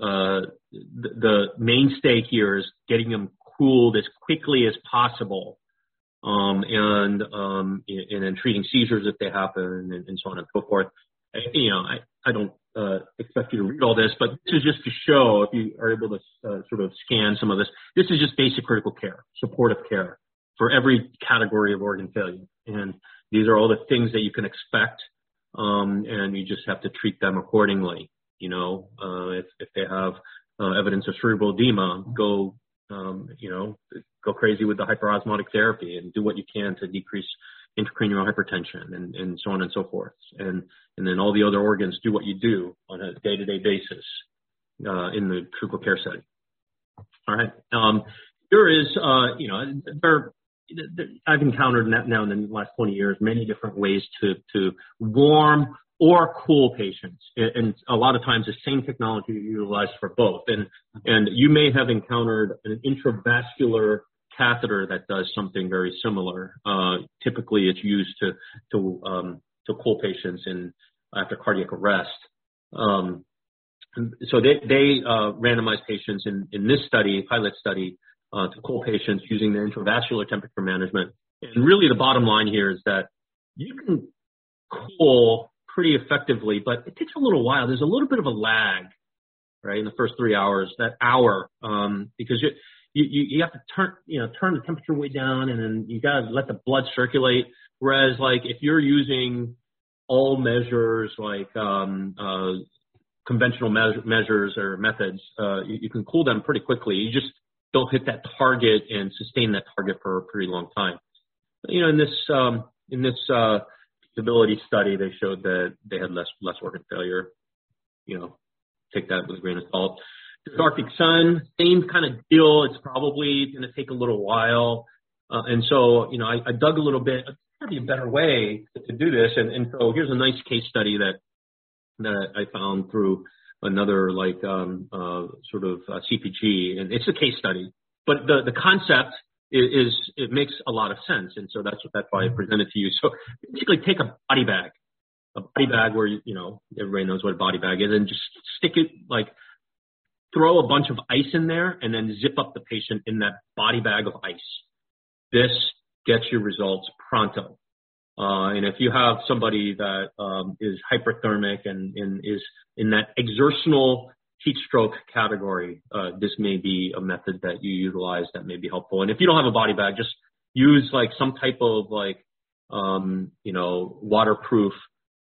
uh, the, the mainstay here is getting them cooled as quickly as possible, um, and um, and then treating seizures if they happen, and, and so on and so forth. I, you know, I, I don't uh, expect you to read all this, but this is just to show if you are able to uh, sort of scan some of this. This is just basic critical care, supportive care for every category of organ failure, and these are all the things that you can expect, um, and you just have to treat them accordingly. You know, uh, if, if they have uh, evidence of cerebral edema, go, um, you know, go crazy with the hyperosmotic therapy and do what you can to decrease intracranial hypertension and, and so on and so forth. And, and then all the other organs do what you do on a day-to-day basis uh, in the critical care setting. All right. Um, there is, uh, you know, there, I've encountered now in the last 20 years many different ways to, to warm or cool patients. And a lot of times the same technology is utilized for both. And, and you may have encountered an intravascular catheter that does something very similar. Uh, typically it's used to, to, um, to cool patients in after cardiac arrest. Um, so they, they uh, randomized patients in, in this study, pilot study, uh, to cool patients using the intravascular temperature management. And really the bottom line here is that you can cool pretty effectively, but it takes a little while. There's a little bit of a lag, right, in the first three hours, that hour, um, because you, you, you have to turn, you know, turn the temperature way down and then you gotta let the blood circulate. Whereas like if you're using all measures like, um, uh, conventional me- measures or methods, uh, you, you can cool them pretty quickly. You just don't hit that target and sustain that target for a pretty long time. You know, in this, um, in this, uh, stability study, they showed that they had less less organ failure. You know, take that with a grain of salt. The Arctic Sun, same kind of deal. It's probably going to take a little while, uh, and so you know, I, I dug a little bit. There's be a better way to do this, and, and so here's a nice case study that that I found through another like um, uh, sort of uh, CPG, and it's a case study. But the the concept is, is, it makes a lot of sense, and so that's what that's why I presented to you. So basically, take a body bag, a body bag where you know everybody knows what a body bag is, and just stick it like throw a bunch of ice in there, and then zip up the patient in that body bag of ice. This gets your results pronto. Uh, and if you have somebody that um, is hyperthermic and, and, is in that exertional heat stroke category, uh, this may be a method that you utilize that may be helpful. And if you don't have a body bag, just use like some type of like, um, you know, waterproof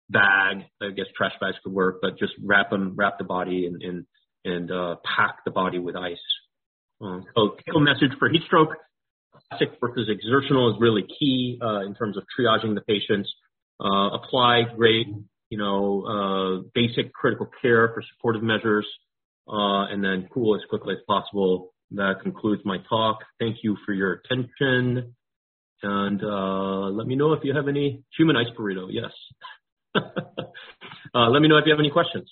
bag. I guess trash bags could work, but just wrap them, wrap the body and, and, and uh, pack the body with ice. Um, so, take message for heat stroke classic versus exertional is really key uh, in terms of triaging the patients. Uh, apply great, you know, uh, basic critical care for supportive measures, uh, and then cool as quickly as possible. That concludes my talk. Thank you for your attention. And uh, let me know if you have any human ice burrito. Yes. Uh, let me know if you have any questions.